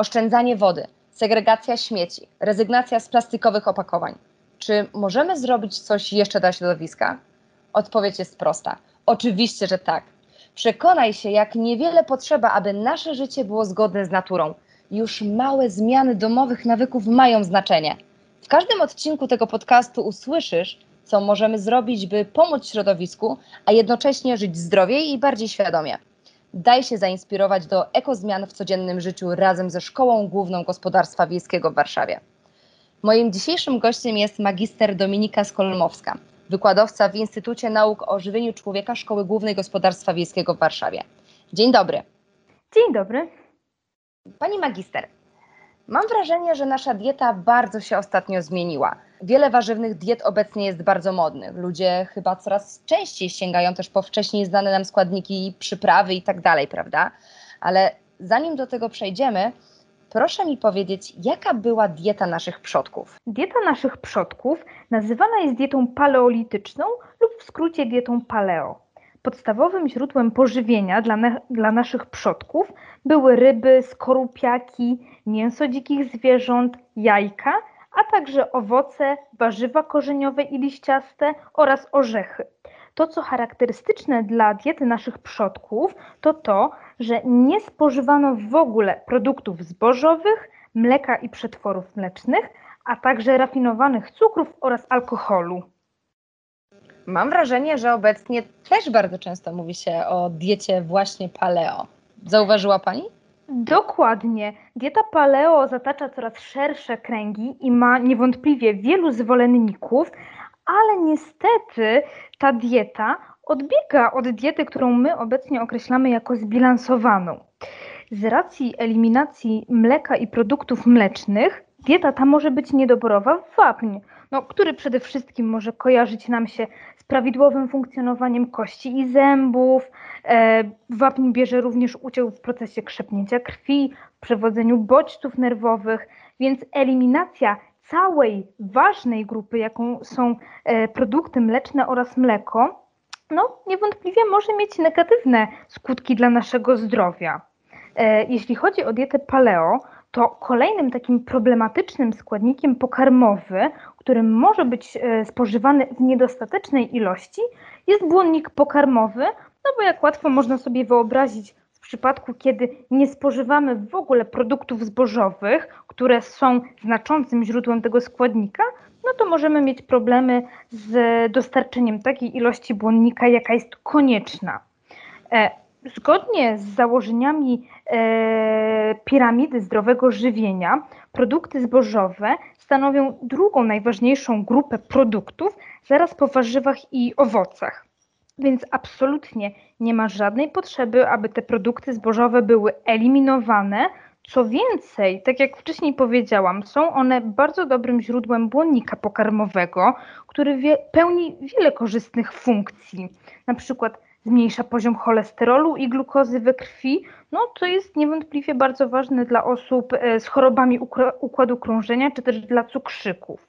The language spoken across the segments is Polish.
oszczędzanie wody, segregacja śmieci, rezygnacja z plastikowych opakowań. Czy możemy zrobić coś jeszcze dla środowiska? Odpowiedź jest prosta. Oczywiście, że tak. Przekonaj się, jak niewiele potrzeba, aby nasze życie było zgodne z naturą. Już małe zmiany domowych nawyków mają znaczenie. W każdym odcinku tego podcastu usłyszysz, co możemy zrobić, by pomóc środowisku, a jednocześnie żyć zdrowiej i bardziej świadomie. Daj się zainspirować do ekozmian w codziennym życiu razem ze Szkołą Główną Gospodarstwa Wiejskiego w Warszawie. Moim dzisiejszym gościem jest magister Dominika Skolmowska, wykładowca w Instytucie Nauk o Żywieniu Człowieka Szkoły Głównej Gospodarstwa Wiejskiego w Warszawie. Dzień dobry. Dzień dobry. Pani magister, mam wrażenie, że nasza dieta bardzo się ostatnio zmieniła. Wiele warzywnych diet obecnie jest bardzo modnych. Ludzie chyba coraz częściej sięgają też po wcześniej znane nam składniki, przyprawy i tak dalej, prawda? Ale zanim do tego przejdziemy, proszę mi powiedzieć, jaka była dieta naszych przodków? Dieta naszych przodków nazywana jest dietą paleolityczną lub w skrócie dietą paleo. Podstawowym źródłem pożywienia dla, na, dla naszych przodków były ryby, skorupiaki, mięso dzikich zwierząt, jajka a także owoce, warzywa korzeniowe i liściaste oraz orzechy. To, co charakterystyczne dla diety naszych przodków, to to, że nie spożywano w ogóle produktów zbożowych, mleka i przetworów mlecznych, a także rafinowanych cukrów oraz alkoholu. Mam wrażenie, że obecnie też bardzo często mówi się o diecie właśnie paleo. Zauważyła Pani? Dokładnie. Dieta paleo zatacza coraz szersze kręgi i ma niewątpliwie wielu zwolenników, ale niestety ta dieta odbiega od diety, którą my obecnie określamy jako zbilansowaną. Z racji eliminacji mleka i produktów mlecznych, dieta ta może być niedoborowa w wapń, no, który przede wszystkim może kojarzyć nam się z prawidłowym funkcjonowaniem kości i zębów. E, wapń bierze również udział w procesie krzepnięcia krwi, w przewodzeniu bodźców nerwowych, więc eliminacja całej ważnej grupy, jaką są e, produkty mleczne oraz mleko, no, niewątpliwie może mieć negatywne skutki dla naszego zdrowia. E, jeśli chodzi o dietę paleo, to kolejnym takim problematycznym składnikiem pokarmowy, który może być e, spożywany w niedostatecznej ilości, jest błonnik pokarmowy, no bo jak łatwo można sobie wyobrazić, w przypadku, kiedy nie spożywamy w ogóle produktów zbożowych, które są znaczącym źródłem tego składnika, no to możemy mieć problemy z dostarczeniem takiej ilości błonnika, jaka jest konieczna. Zgodnie z założeniami e, piramidy zdrowego żywienia, produkty zbożowe stanowią drugą najważniejszą grupę produktów zaraz po warzywach i owocach. Więc absolutnie nie ma żadnej potrzeby, aby te produkty zbożowe były eliminowane. Co więcej, tak jak wcześniej powiedziałam, są one bardzo dobrym źródłem błonnika pokarmowego, który wie, pełni wiele korzystnych funkcji. Na przykład zmniejsza poziom cholesterolu i glukozy we krwi, no to jest niewątpliwie bardzo ważne dla osób e, z chorobami układu krążenia czy też dla cukrzyków.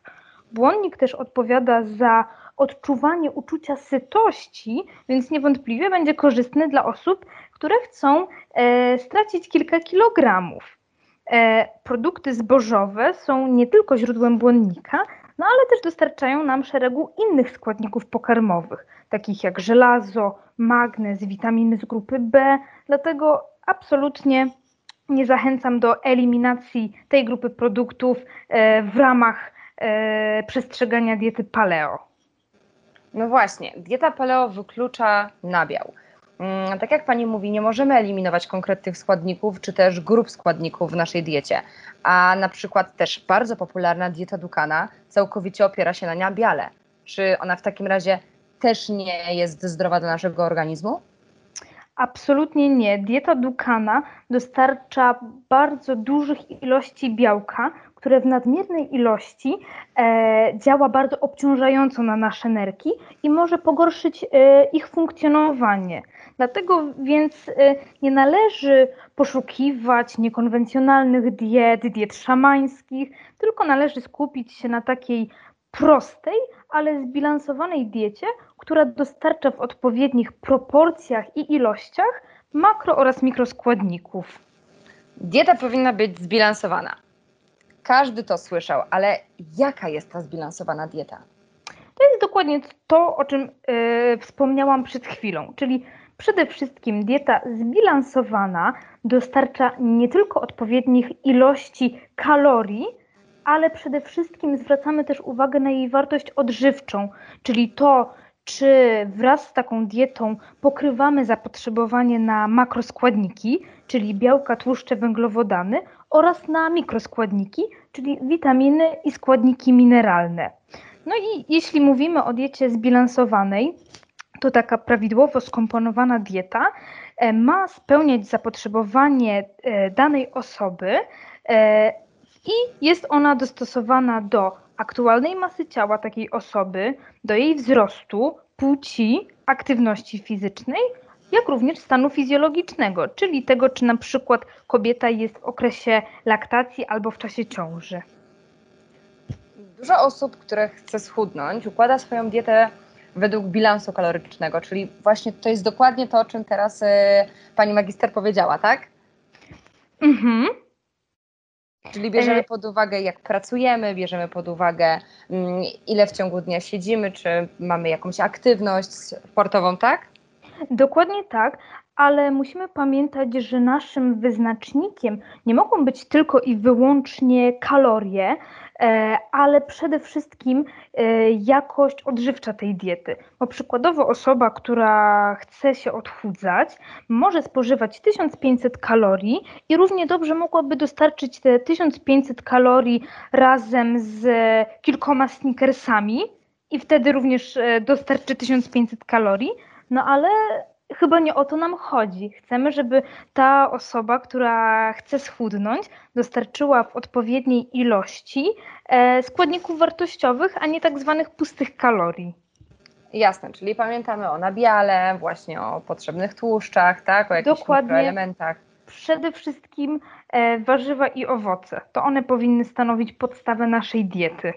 Błonnik też odpowiada za odczuwanie uczucia sytości, więc niewątpliwie będzie korzystny dla osób, które chcą e, stracić kilka kilogramów. E, produkty zbożowe są nie tylko źródłem błonnika, no ale też dostarczają nam szeregu innych składników pokarmowych, takich jak żelazo, magnez, witaminy z grupy B. Dlatego absolutnie nie zachęcam do eliminacji tej grupy produktów e, w ramach e, przestrzegania diety paleo. No właśnie, dieta paleo wyklucza nabiał. Mm, tak jak pani mówi, nie możemy eliminować konkretnych składników czy też grup składników w naszej diecie. A na przykład też bardzo popularna dieta Dukana całkowicie opiera się na nabiale. Czy ona w takim razie też nie jest zdrowa dla naszego organizmu? Absolutnie nie. Dieta Dukana dostarcza bardzo dużych ilości białka, które w nadmiernej ilości e, działa bardzo obciążająco na nasze nerki i może pogorszyć e, ich funkcjonowanie. Dlatego więc e, nie należy poszukiwać niekonwencjonalnych diet, diet szamańskich, tylko należy skupić się na takiej prostej, ale zbilansowanej diecie, która dostarcza w odpowiednich proporcjach i ilościach makro oraz mikroskładników. Dieta powinna być zbilansowana. Każdy to słyszał, ale jaka jest ta zbilansowana dieta? To jest dokładnie to, o czym yy, wspomniałam przed chwilą, czyli przede wszystkim dieta zbilansowana dostarcza nie tylko odpowiednich ilości kalorii, ale przede wszystkim zwracamy też uwagę na jej wartość odżywczą, czyli to, czy wraz z taką dietą pokrywamy zapotrzebowanie na makroskładniki, czyli białka, tłuszcze, węglowodany oraz na mikroskładniki, czyli witaminy i składniki mineralne. No i jeśli mówimy o diecie zbilansowanej, to taka prawidłowo skomponowana dieta e, ma spełniać zapotrzebowanie e, danej osoby e, i jest ona dostosowana do aktualnej masy ciała takiej osoby, do jej wzrostu, płci, aktywności fizycznej, jak również stanu fizjologicznego, czyli tego, czy na przykład kobieta jest w okresie laktacji albo w czasie ciąży. Dużo osób, które chce schudnąć, układa swoją dietę według bilansu kalorycznego, czyli właśnie to jest dokładnie to, o czym teraz y, pani magister powiedziała, tak? Mhm. Czyli bierzemy E- pod uwagę, jak pracujemy, bierzemy pod uwagę, mm, ile w ciągu dnia siedzimy, czy mamy jakąś aktywność sportową, tak? Dokładnie tak, ale musimy pamiętać, że naszym wyznacznikiem nie mogą być tylko i wyłącznie kalorie, e, ale przede wszystkim e, jakość odżywcza tej diety. Bo przykładowo osoba, która chce się odchudzać, może spożywać 1500 kalorii i równie dobrze mogłaby dostarczyć te 1500 kalorii razem z kilkoma snickersami i wtedy również e, dostarczy 1500 kalorii. No ale chyba nie o to nam chodzi. Chcemy, żeby ta osoba, która chce schudnąć, dostarczyła w odpowiedniej ilości e, składników wartościowych, a nie tak zwanych pustych kalorii. Jasne, czyli pamiętamy o nabiale, właśnie o potrzebnych tłuszczach, tak? O jakichś Dokładnie. mikroelementach. Przede wszystkim e, warzywa i owoce. To one powinny stanowić podstawę naszej diety.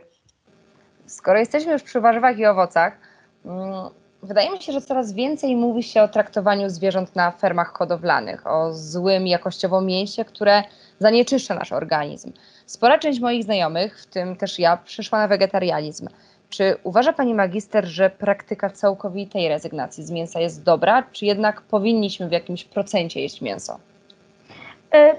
Skoro jesteśmy już przy warzywach i owocach, mm, wydaje mi się, że coraz więcej mówi się o traktowaniu zwierząt na fermach hodowlanych, o złym jakościowo mięsie, które zanieczyszcza nasz organizm. Spora część moich znajomych, w tym też ja, przyszła na wegetarianizm. Czy uważa pani magister, że praktyka całkowitej rezygnacji z mięsa jest dobra, czy jednak powinniśmy w jakimś procencie jeść mięso? E,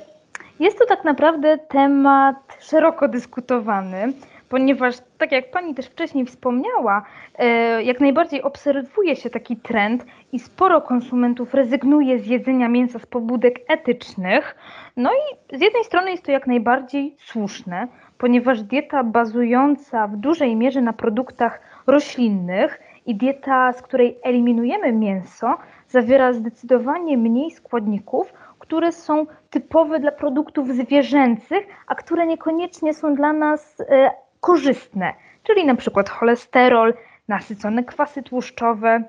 Jest to tak naprawdę temat szeroko dyskutowany, ponieważ, tak jak Pani też wcześniej wspomniała, e, jak najbardziej obserwuje się taki trend i sporo konsumentów rezygnuje z jedzenia mięsa z pobudek etycznych. No i z jednej strony jest to jak najbardziej słuszne, ponieważ dieta bazująca w dużej mierze na produktach roślinnych i dieta, z której eliminujemy mięso, zawiera zdecydowanie mniej składników, które są typowe dla produktów zwierzęcych, a które niekoniecznie są dla nas e, korzystne, czyli przykład cholesterol, nasycone kwasy tłuszczowe,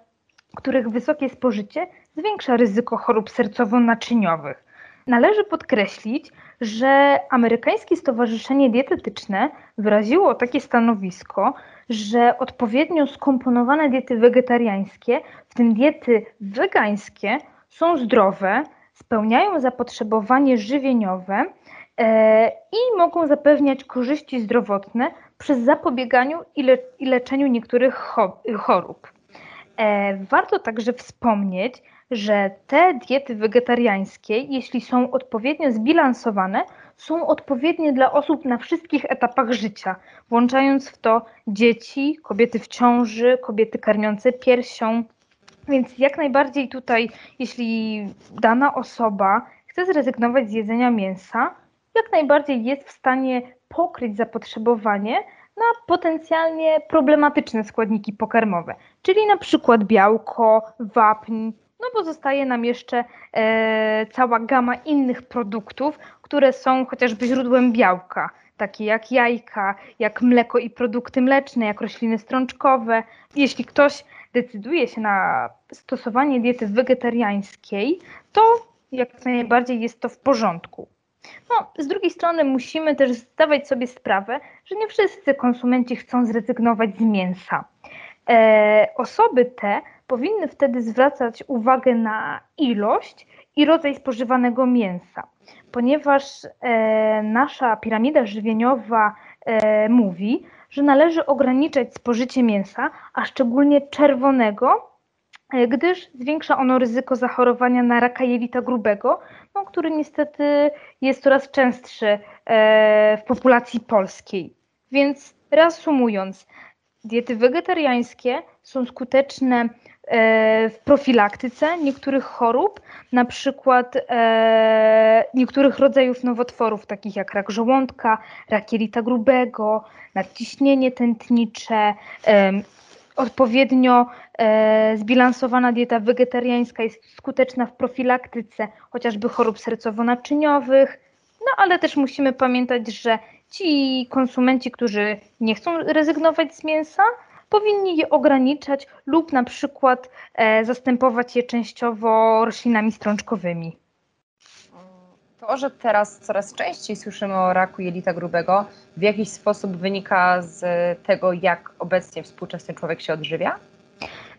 których wysokie spożycie zwiększa ryzyko chorób sercowo-naczyniowych. Należy podkreślić, że Amerykańskie Stowarzyszenie Dietetyczne wyraziło takie stanowisko, że odpowiednio skomponowane diety wegetariańskie, w tym diety wegańskie, są zdrowe, spełniają zapotrzebowanie żywieniowe e, i mogą zapewniać korzyści zdrowotne przy zapobieganiu i, le, i leczeniu niektórych cho, chorób. E, warto także wspomnieć, że te diety wegetariańskie, jeśli są odpowiednio zbilansowane, są odpowiednie dla osób na wszystkich etapach życia, włączając w to dzieci, kobiety w ciąży, kobiety karmiące piersią. Więc jak najbardziej tutaj, jeśli dana osoba chce zrezygnować z jedzenia mięsa, jak najbardziej jest w stanie pokryć zapotrzebowanie na potencjalnie problematyczne składniki pokarmowe, czyli na przykład białko, wapń, no bo zostaje nam jeszcze e, cała gama innych produktów, które są chociażby źródłem białka, takie jak jajka, jak mleko i produkty mleczne, jak rośliny strączkowe. Jeśli ktoś decyduje się na stosowanie diety wegetariańskiej, to jak najbardziej jest to w porządku. No, z drugiej strony musimy też zdawać sobie sprawę, że nie wszyscy konsumenci chcą zrezygnować z mięsa. E, osoby te powinny wtedy zwracać uwagę na ilość i rodzaj spożywanego mięsa, ponieważ e, nasza piramida żywieniowa e, mówi, że należy ograniczać spożycie mięsa, a szczególnie czerwonego, gdyż zwiększa ono ryzyko zachorowania na raka jelita grubego, no, który niestety jest coraz częstszy e, w populacji polskiej. Więc reasumując, diety wegetariańskie są skuteczne e, w profilaktyce niektórych chorób, na przykład e, niektórych rodzajów nowotworów, takich jak rak żołądka, rak jelita grubego, nadciśnienie tętnicze. E, odpowiednio zbilansowana dieta wegetariańska jest skuteczna w profilaktyce chociażby chorób sercowo-naczyniowych, no ale też musimy pamiętać, że ci konsumenci, którzy nie chcą rezygnować z mięsa, powinni je ograniczać lub na przykład e, zastępować je częściowo roślinami strączkowymi. To, że teraz coraz częściej słyszymy o raku jelita grubego, w jakiś sposób wynika z tego, jak obecnie współczesny człowiek się odżywia?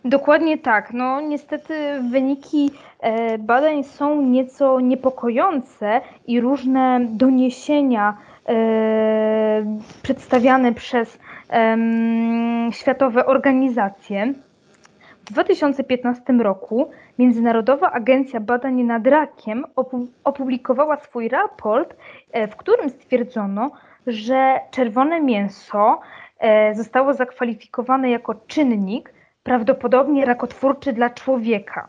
Dokładnie tak. No niestety wyniki e, badań są nieco niepokojące i różne doniesienia e, przedstawiane przez światowe organizacje. W 2015 roku Międzynarodowa Agencja Badań nad Rakiem opublikowała swój raport, e, w którym stwierdzono, że czerwone mięso zostało zakwalifikowane jako czynnik, prawdopodobnie rakotwórczy dla człowieka.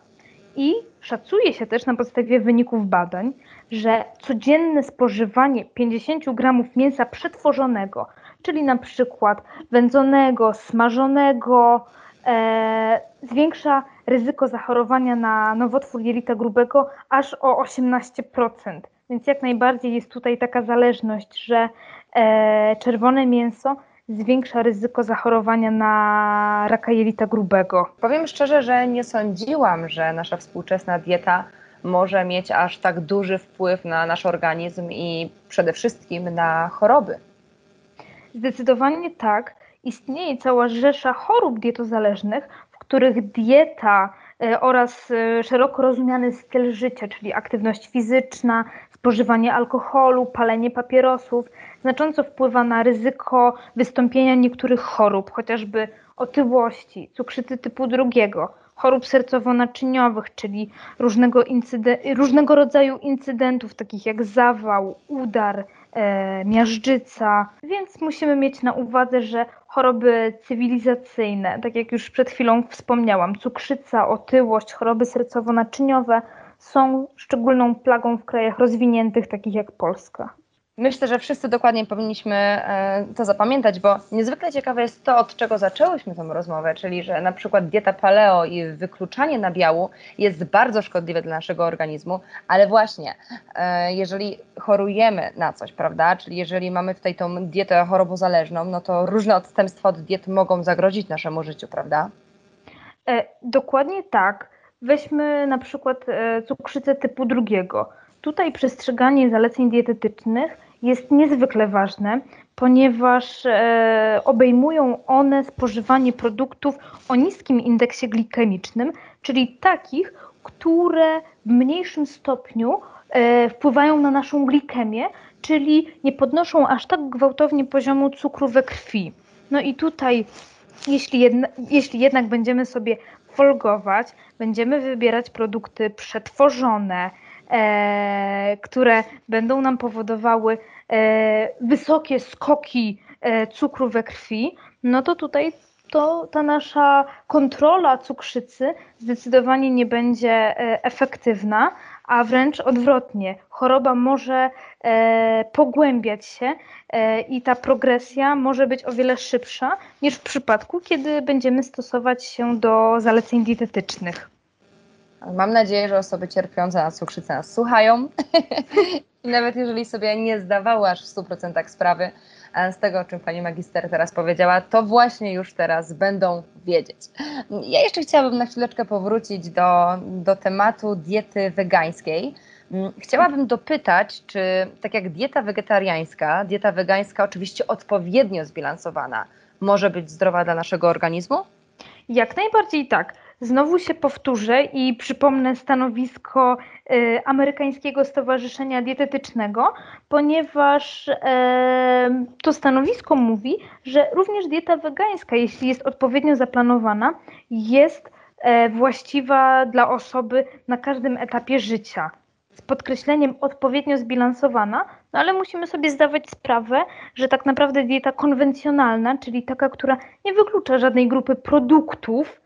I szacuje się też na podstawie wyników badań, że codzienne spożywanie 50 gramów mięsa przetworzonego, czyli na przykład wędzonego, smażonego, e, zwiększa ryzyko zachorowania na nowotwór jelita grubego aż o 18%. Więc jak najbardziej jest tutaj taka zależność, że e, czerwone mięso zwiększa ryzyko zachorowania na raka jelita grubego. Powiem szczerze, że nie sądziłam, że nasza współczesna dieta może mieć aż tak duży wpływ na nasz organizm i przede wszystkim na choroby. Zdecydowanie tak. Istnieje cała rzesza chorób dietozależnych, których dieta e, oraz e, szeroko rozumiany styl życia, czyli aktywność fizyczna, spożywanie alkoholu, palenie papierosów, znacząco wpływa na ryzyko wystąpienia niektórych chorób, chociażby otyłości, cukrzycy typu drugiego, chorób sercowo-naczyniowych, czyli różnego, różnego rodzaju incydentów, takich jak zawał, udar, miażdżyca. Więc musimy mieć na uwadze, że choroby cywilizacyjne, tak jak już przed chwilą wspomniałam, cukrzyca, otyłość, choroby sercowo-naczyniowe są szczególną plagą w krajach rozwiniętych, takich jak Polska. Myślę, że wszyscy dokładnie powinniśmy e, to zapamiętać, bo niezwykle ciekawe jest to, od czego zaczęłyśmy tę rozmowę, czyli że na przykład dieta paleo i wykluczanie nabiału jest bardzo szkodliwe dla naszego organizmu, ale właśnie e, jeżeli chorujemy na coś, prawda, czyli jeżeli mamy tutaj tą dietę chorobozależną, no to różne odstępstwa od diet mogą zagrozić naszemu życiu, prawda? E, dokładnie tak. Weźmy na przykład cukrzycę typu drugiego. Tutaj przestrzeganie zaleceń dietetycznych jest niezwykle ważne, ponieważ e, obejmują one spożywanie produktów o niskim indeksie glikemicznym, czyli takich, które w mniejszym stopniu e, wpływają na naszą glikemię, czyli nie podnoszą aż tak gwałtownie poziomu cukru we krwi. No i tutaj, jeśli, jedna, jeśli jednak będziemy sobie folgować, będziemy wybierać produkty przetworzone, które będą nam powodowały e, wysokie skoki e, cukru we krwi, no to tutaj to ta nasza kontrola cukrzycy zdecydowanie nie będzie e, efektywna, a wręcz odwrotnie. Choroba może e, pogłębiać się e, i ta progresja może być o wiele szybsza niż w przypadku, kiedy będziemy stosować się do zaleceń dietetycznych. Mam nadzieję, że osoby cierpiące na cukrzycę nas słuchają. I nawet jeżeli sobie nie zdawały aż w 100% sprawy z tego, o czym pani magister teraz powiedziała, to właśnie już teraz będą wiedzieć. Ja jeszcze chciałabym na chwileczkę powrócić do, do tematu diety wegańskiej. Chciałabym dopytać, czy tak jak dieta wegetariańska, dieta wegańska oczywiście odpowiednio zbilansowana, może być zdrowa dla naszego organizmu? Jak najbardziej tak. Znowu się powtórzę i przypomnę stanowisko y, Amerykańskiego Stowarzyszenia Dietetycznego, ponieważ e, to stanowisko mówi, że również dieta wegańska, jeśli jest odpowiednio zaplanowana, jest e, właściwa dla osoby na każdym etapie życia. Z podkreśleniem odpowiednio zbilansowana, no ale musimy sobie zdawać sprawę, że tak naprawdę dieta konwencjonalna, czyli taka, która nie wyklucza żadnej grupy produktów,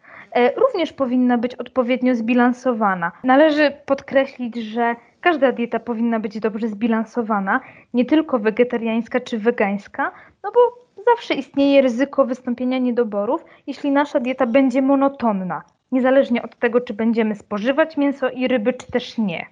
również powinna być odpowiednio zbilansowana. Należy podkreślić, że każda dieta powinna być dobrze zbilansowana, nie tylko wegetariańska czy wegańska, no bo zawsze istnieje ryzyko wystąpienia niedoborów, jeśli nasza dieta będzie monotonna, niezależnie od tego, czy będziemy spożywać mięso i ryby, czy też nie.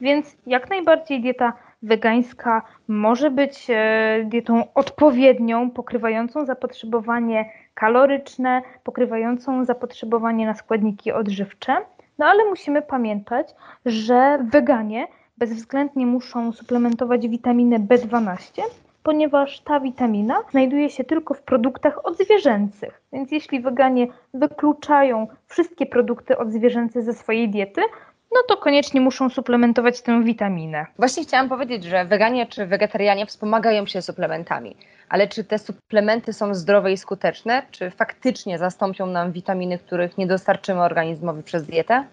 Więc jak najbardziej dieta wegańska może być e, dietą odpowiednią, pokrywającą zapotrzebowanie kaloryczne, pokrywającą zapotrzebowanie na składniki odżywcze. No ale musimy pamiętać, że weganie bezwzględnie muszą suplementować witaminę B12, ponieważ ta witamina znajduje się tylko w produktach odzwierzęcych. Więc jeśli weganie wykluczają wszystkie produkty odzwierzęce ze swojej diety, no to koniecznie muszą suplementować tę witaminę. Właśnie chciałam powiedzieć, że weganie czy wegetarianie wspomagają się suplementami, ale czy te suplementy są zdrowe i skuteczne? Czy faktycznie zastąpią nam witaminy, których nie dostarczymy organizmowi przez dietę?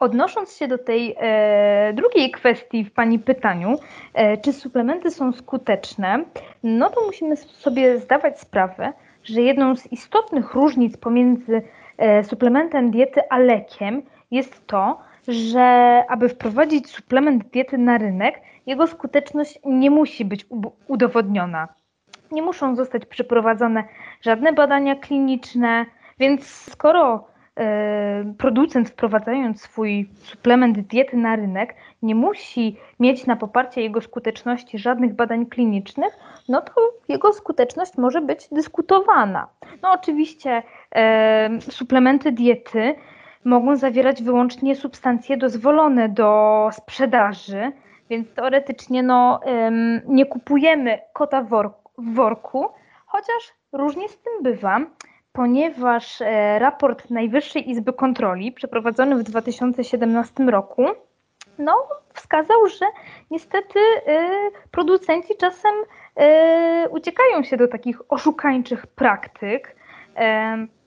Odnosząc się do tej e, drugiej kwestii w Pani pytaniu, e, czy suplementy są skuteczne, no to musimy sobie zdawać sprawę, że jedną z istotnych różnic pomiędzy e, suplementem diety a lekiem jest to, że aby wprowadzić suplement diety na rynek, jego skuteczność nie musi być udowodniona. Nie muszą zostać przeprowadzone żadne badania kliniczne, więc skoro e, producent wprowadzając swój suplement diety na rynek nie musi mieć na poparcie jego skuteczności żadnych badań klinicznych, no to jego skuteczność może być dyskutowana. No oczywiście e, suplementy diety mogą zawierać wyłącznie substancje dozwolone do sprzedaży, więc teoretycznie no, nie kupujemy kota w worku, chociaż różnie z tym bywa, ponieważ e, raport Najwyższej Izby Kontroli przeprowadzony w 2017 roku no, wskazał, że niestety e, producenci czasem e, uciekają się do takich oszukańczych praktyk,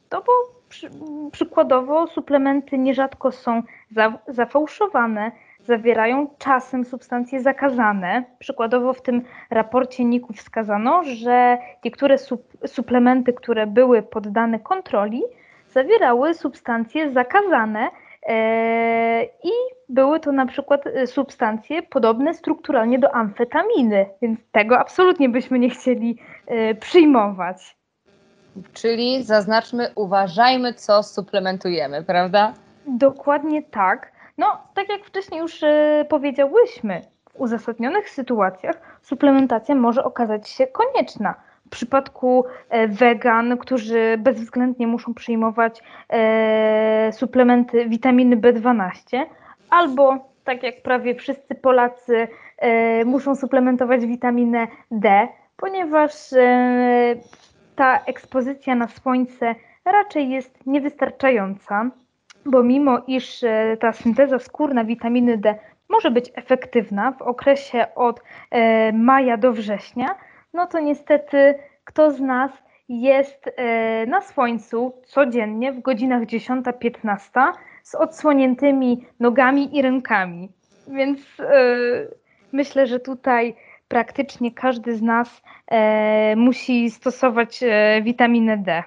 to bo przy, przykładowo suplementy nierzadko są za, zafałszowane, zawierają czasem substancje zakazane. Przykładowo w tym raporcie NIK-u wskazano, że niektóre sup, suplementy, które były poddane kontroli, zawierały substancje zakazane e, i były to na przykład e, substancje podobne strukturalnie do amfetaminy, więc tego absolutnie byśmy nie chcieli e, przyjmować. Czyli zaznaczmy, uważajmy, co suplementujemy, prawda? Dokładnie tak. No, tak jak wcześniej już e, powiedziałyśmy, w uzasadnionych sytuacjach suplementacja może okazać się konieczna. W przypadku e, wegan, którzy bezwzględnie muszą przyjmować e, suplementy witaminy B12, albo tak jak prawie wszyscy Polacy e, muszą suplementować witaminę D, ponieważ e, ta ekspozycja na słońce raczej jest niewystarczająca, bo mimo iż e, ta synteza skórna witaminy D może być efektywna w okresie od e, maja do września, no to niestety kto z nas jest e, na słońcu codziennie w godzinach 10-15 z odsłoniętymi nogami i rękami. Więc myślę, że tutaj praktycznie każdy z nas e, musi stosować e, witaminę D.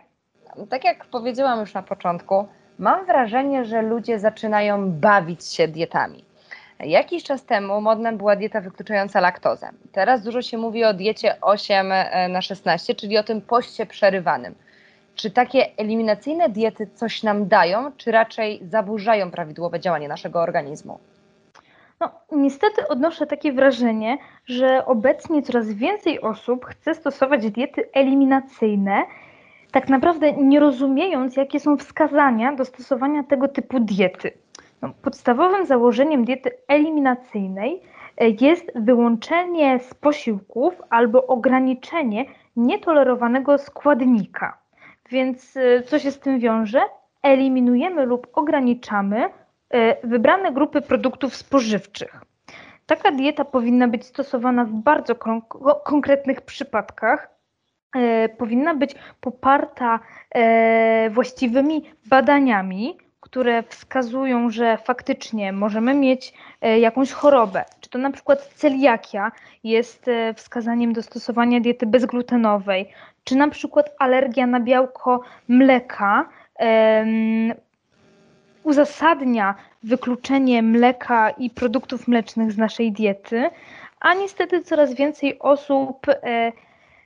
Tak jak powiedziałam już na początku, mam wrażenie, że ludzie zaczynają bawić się dietami. Jakiś czas temu modna była dieta wykluczająca laktozę. Teraz dużo się mówi o diecie 8 e, na 16, czyli o tym poście przerywanym. Czy takie eliminacyjne diety coś nam dają, czy raczej zaburzają prawidłowe działanie naszego organizmu? No, niestety odnoszę takie wrażenie, że obecnie coraz więcej osób chce stosować diety eliminacyjne, tak naprawdę nie rozumiejąc, jakie są wskazania do stosowania tego typu diety. No, podstawowym założeniem diety eliminacyjnej e, jest wyłączenie z posiłków albo ograniczenie nietolerowanego składnika. Więc e, co się z tym wiąże? eliminujemy lub ograniczamy wybrane grupy produktów spożywczych. Taka dieta powinna być stosowana w bardzo kon konkretnych przypadkach. E, powinna być poparta e, właściwymi badaniami, które wskazują, że faktycznie możemy mieć e, jakąś chorobę, czy to na przykład celiakia jest e, wskazaniem do stosowania diety bezglutenowej, czy na przykład alergia na białko mleka uzasadnia wykluczenie mleka i produktów mlecznych z naszej diety, a niestety coraz więcej osób e,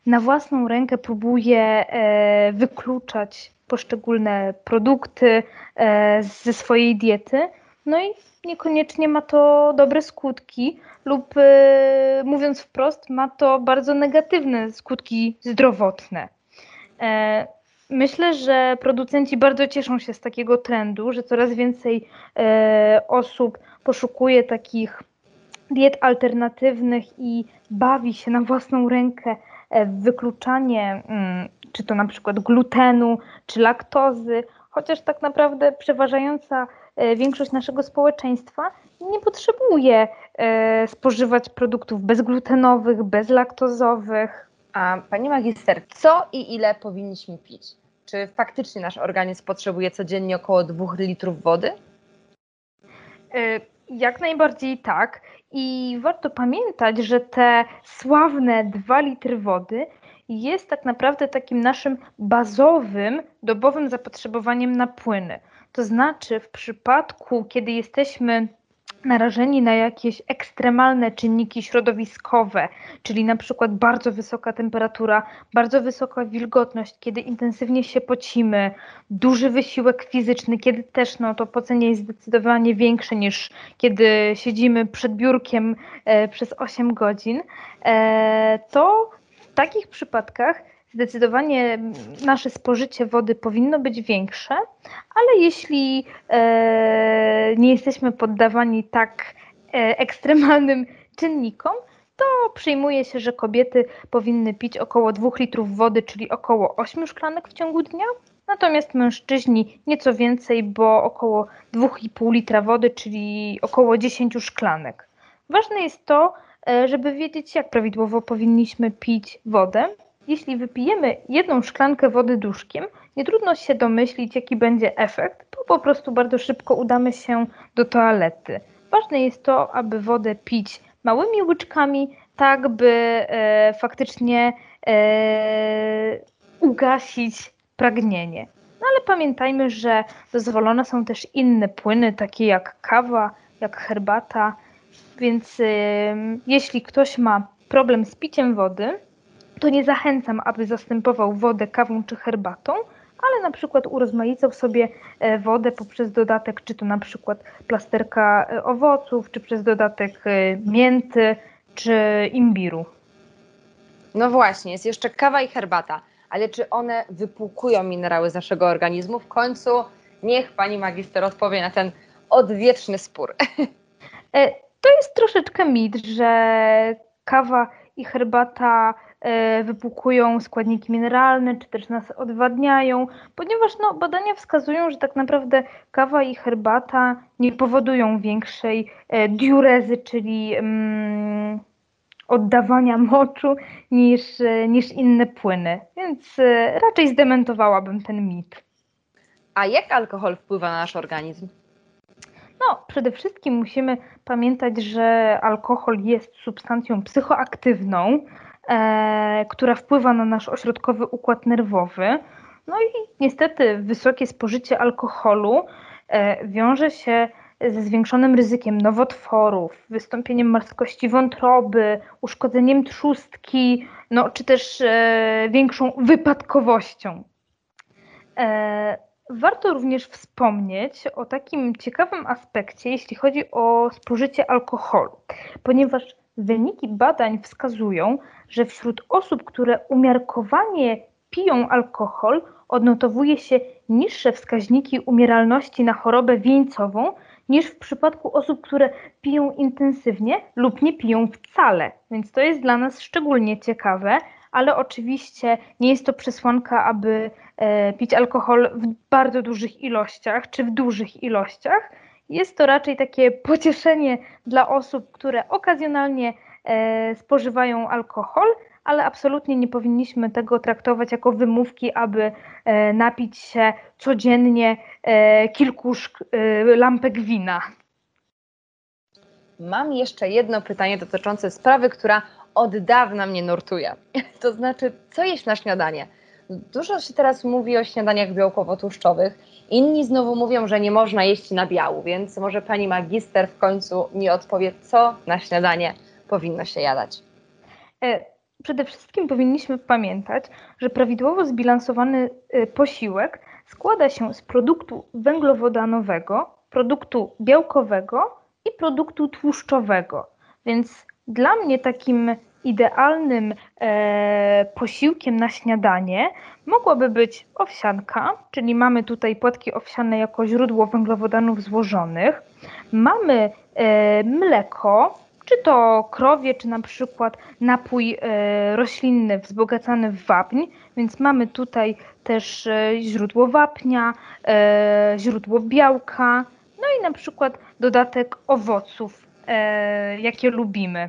na własną rękę próbuje e, wykluczać poszczególne produkty e, ze swojej diety, no i niekoniecznie ma to dobre skutki, lub mówiąc wprost, ma to bardzo negatywne skutki zdrowotne. E, myślę, że producenci bardzo cieszą się z takiego trendu, że coraz więcej osób poszukuje takich diet alternatywnych i bawi się na własną rękę w wykluczanie mm, czy to na przykład glutenu, czy laktozy, chociaż tak naprawdę przeważająca e, większość naszego społeczeństwa nie potrzebuje e, spożywać produktów bezglutenowych, bezlaktozowych. A pani magister, co i ile powinniśmy pić? Czy faktycznie nasz organizm potrzebuje codziennie około 2 litrów wody? E, jak najbardziej tak. I warto pamiętać, że te sławne 2 litry wody jest tak naprawdę takim naszym bazowym, dobowym zapotrzebowaniem na płyny. To znaczy, w przypadku, kiedy jesteśmy narażeni na jakieś ekstremalne czynniki środowiskowe, czyli na przykład bardzo wysoka temperatura, bardzo wysoka wilgotność, kiedy intensywnie się pocimy, duży wysiłek fizyczny, kiedy też no, to pocenie jest zdecydowanie większe niż kiedy siedzimy przed biurkiem e, przez 8 godzin, e, to takich przypadkach zdecydowanie nasze spożycie wody powinno być większe, ale jeśli e, nie jesteśmy poddawani tak e, ekstremalnym czynnikom, to przyjmuje się, że kobiety powinny pić około 2 litrów wody, czyli około 8 szklanek w ciągu dnia, natomiast mężczyźni nieco więcej, bo około 2,5 litra wody, czyli około 10 szklanek. Ważne jest to, E, żeby wiedzieć, jak prawidłowo powinniśmy pić wodę. Jeśli wypijemy jedną szklankę wody duszkiem, nie trudno się domyślić, jaki będzie efekt, bo po prostu bardzo szybko udamy się do toalety. Ważne jest to, aby wodę pić małymi łyczkami, tak by e, faktycznie e, ugasić pragnienie. No ale pamiętajmy, że dozwolone są też inne płyny, takie jak kawa, jak herbata, więc y, jeśli ktoś ma problem z piciem wody, to nie zachęcam, aby zastępował wodę kawą czy herbatą, ale na przykład urozmaicał sobie e, wodę poprzez dodatek, czy to na przykład plasterka e, owoców, czy przez dodatek e, mięty, czy imbiru. No właśnie, jest jeszcze kawa i herbata, ale czy one wypłukują minerały z naszego organizmu? W końcu niech pani magister odpowie na ten odwieczny spór. to jest troszeczkę mit, że kawa i herbata e, wypłukują składniki mineralne, czy też nas odwadniają, ponieważ no, badania wskazują, że tak naprawdę kawa i herbata nie powodują większej e, diurezy, czyli mm, oddawania moczu niż, e, niż inne płyny. Więc raczej zdementowałabym ten mit. A jak alkohol wpływa na nasz organizm? No, przede wszystkim musimy pamiętać, że alkohol jest substancją psychoaktywną, e, która wpływa na nasz ośrodkowy układ nerwowy. No i niestety wysokie spożycie alkoholu e, wiąże się ze zwiększonym ryzykiem nowotworów, wystąpieniem marskości wątroby, uszkodzeniem trzustki, no, czy też e, większą wypadkowością. E, Warto również wspomnieć o takim ciekawym aspekcie, jeśli chodzi o spożycie alkoholu, ponieważ wyniki badań wskazują, że wśród osób, które umiarkowanie piją alkohol, odnotowuje się niższe wskaźniki umieralności na chorobę wieńcową niż w przypadku osób, które piją intensywnie lub nie piją wcale. Więc to jest dla nas szczególnie ciekawe, ale oczywiście nie jest to przesłanka, aby e, pić alkohol w bardzo dużych ilościach czy w dużych ilościach. Jest to raczej takie pocieszenie dla osób, które okazjonalnie e, spożywają alkohol, ale absolutnie nie powinniśmy tego traktować jako wymówki, aby e, napić się codziennie kilku lampek wina. Mam jeszcze jedno pytanie dotyczące sprawy, która od dawna mnie nurtuje. To znaczy, co jeść na śniadanie? Dużo się teraz mówi o śniadaniach białkowo-tłuszczowych. Inni znowu mówią, że nie można jeść nabiału, więc może pani magister w końcu mi odpowie, co na śniadanie powinno się jadać. E, Przede wszystkim powinniśmy pamiętać, że prawidłowo zbilansowany e, posiłek składa się z produktu węglowodanowego, produktu białkowego i produktu tłuszczowego. Więc dla mnie takim idealnym e, posiłkiem na śniadanie mogłaby być owsianka, czyli mamy tutaj płatki owsiane jako źródło węglowodanów złożonych. Mamy e, mleko, czy to krowie, czy na przykład napój e, roślinny wzbogacany w wapń, więc mamy tutaj też e, źródło wapnia, e, źródło białka, no i na przykład dodatek owoców, jakie lubimy.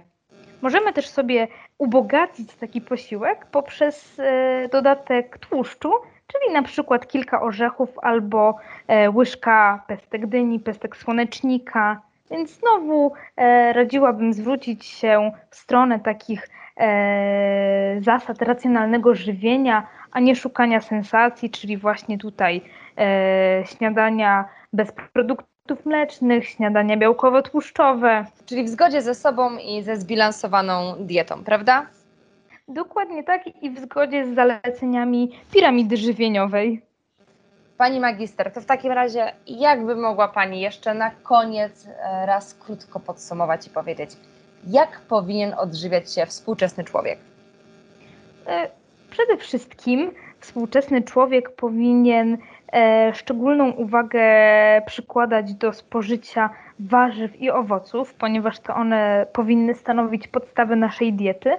Możemy też sobie ubogacić taki posiłek poprzez e, dodatek tłuszczu, czyli na przykład kilka orzechów albo e, łyżka pestek dyni, pestek słonecznika. Więc znowu e, radziłabym zwrócić się w stronę takich e, zasad racjonalnego żywienia, a nie szukania sensacji, czyli właśnie tutaj e, śniadania bez produktów mlecznych, śniadania białkowo-tłuszczowe. Czyli w zgodzie ze sobą i ze zbilansowaną dietą, prawda? Dokładnie tak i w zgodzie z zaleceniami piramidy żywieniowej. Pani magister, to w takim razie jakby mogła Pani jeszcze na koniec e, raz krótko podsumować i powiedzieć, jak powinien odżywiać się współczesny człowiek? E, Przede wszystkim współczesny człowiek powinien szczególną uwagę przykładać do spożycia warzyw i owoców, ponieważ to one powinny stanowić podstawę naszej diety.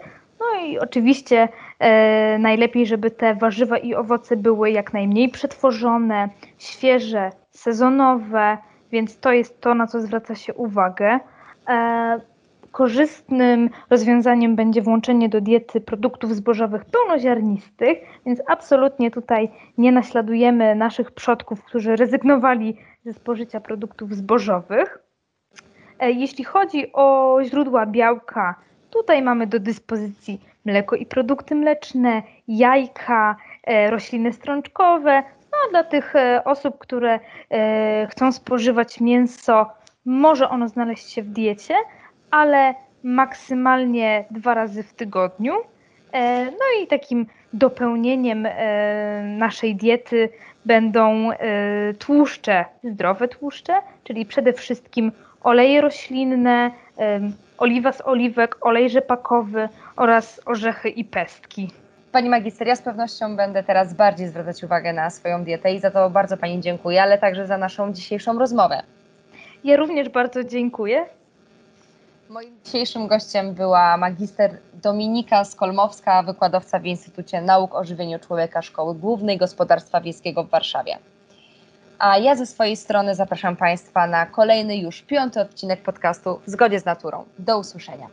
No i oczywiście e, najlepiej, żeby te warzywa i owoce były jak najmniej przetworzone, świeże, sezonowe, więc to jest to, na co zwraca się uwagę. E, korzystnym rozwiązaniem będzie włączenie do diety produktów zbożowych pełnoziarnistych, więc absolutnie tutaj nie naśladujemy naszych przodków, którzy rezygnowali ze spożycia produktów zbożowych. E, Jeśli chodzi o źródła białka, tutaj mamy do dyspozycji mleko i produkty mleczne, jajka, e, rośliny strączkowe. No dla tych e, osób, które chcą spożywać mięso, może ono znaleźć się w diecie, ale maksymalnie dwa razy w tygodniu. E, No i takim dopełnieniem e, naszej diety będą e, tłuszcze, zdrowe tłuszcze, czyli przede wszystkim oleje roślinne, oliwa z oliwek, olej rzepakowy oraz orzechy i pestki. Pani magister, ja z pewnością będę teraz bardziej zwracać uwagę na swoją dietę i za to bardzo Pani dziękuję, ale także za naszą dzisiejszą rozmowę. Ja również bardzo dziękuję. Moim dzisiejszym gościem była magister Dominika Skolmowska, wykładowca w Instytucie Nauk o Żywieniu Człowieka Szkoły Głównej Gospodarstwa Wiejskiego w Warszawie. A ja ze swojej strony zapraszam Państwa na kolejny już piąty odcinek podcastu W zgodzie z naturą. Do usłyszenia.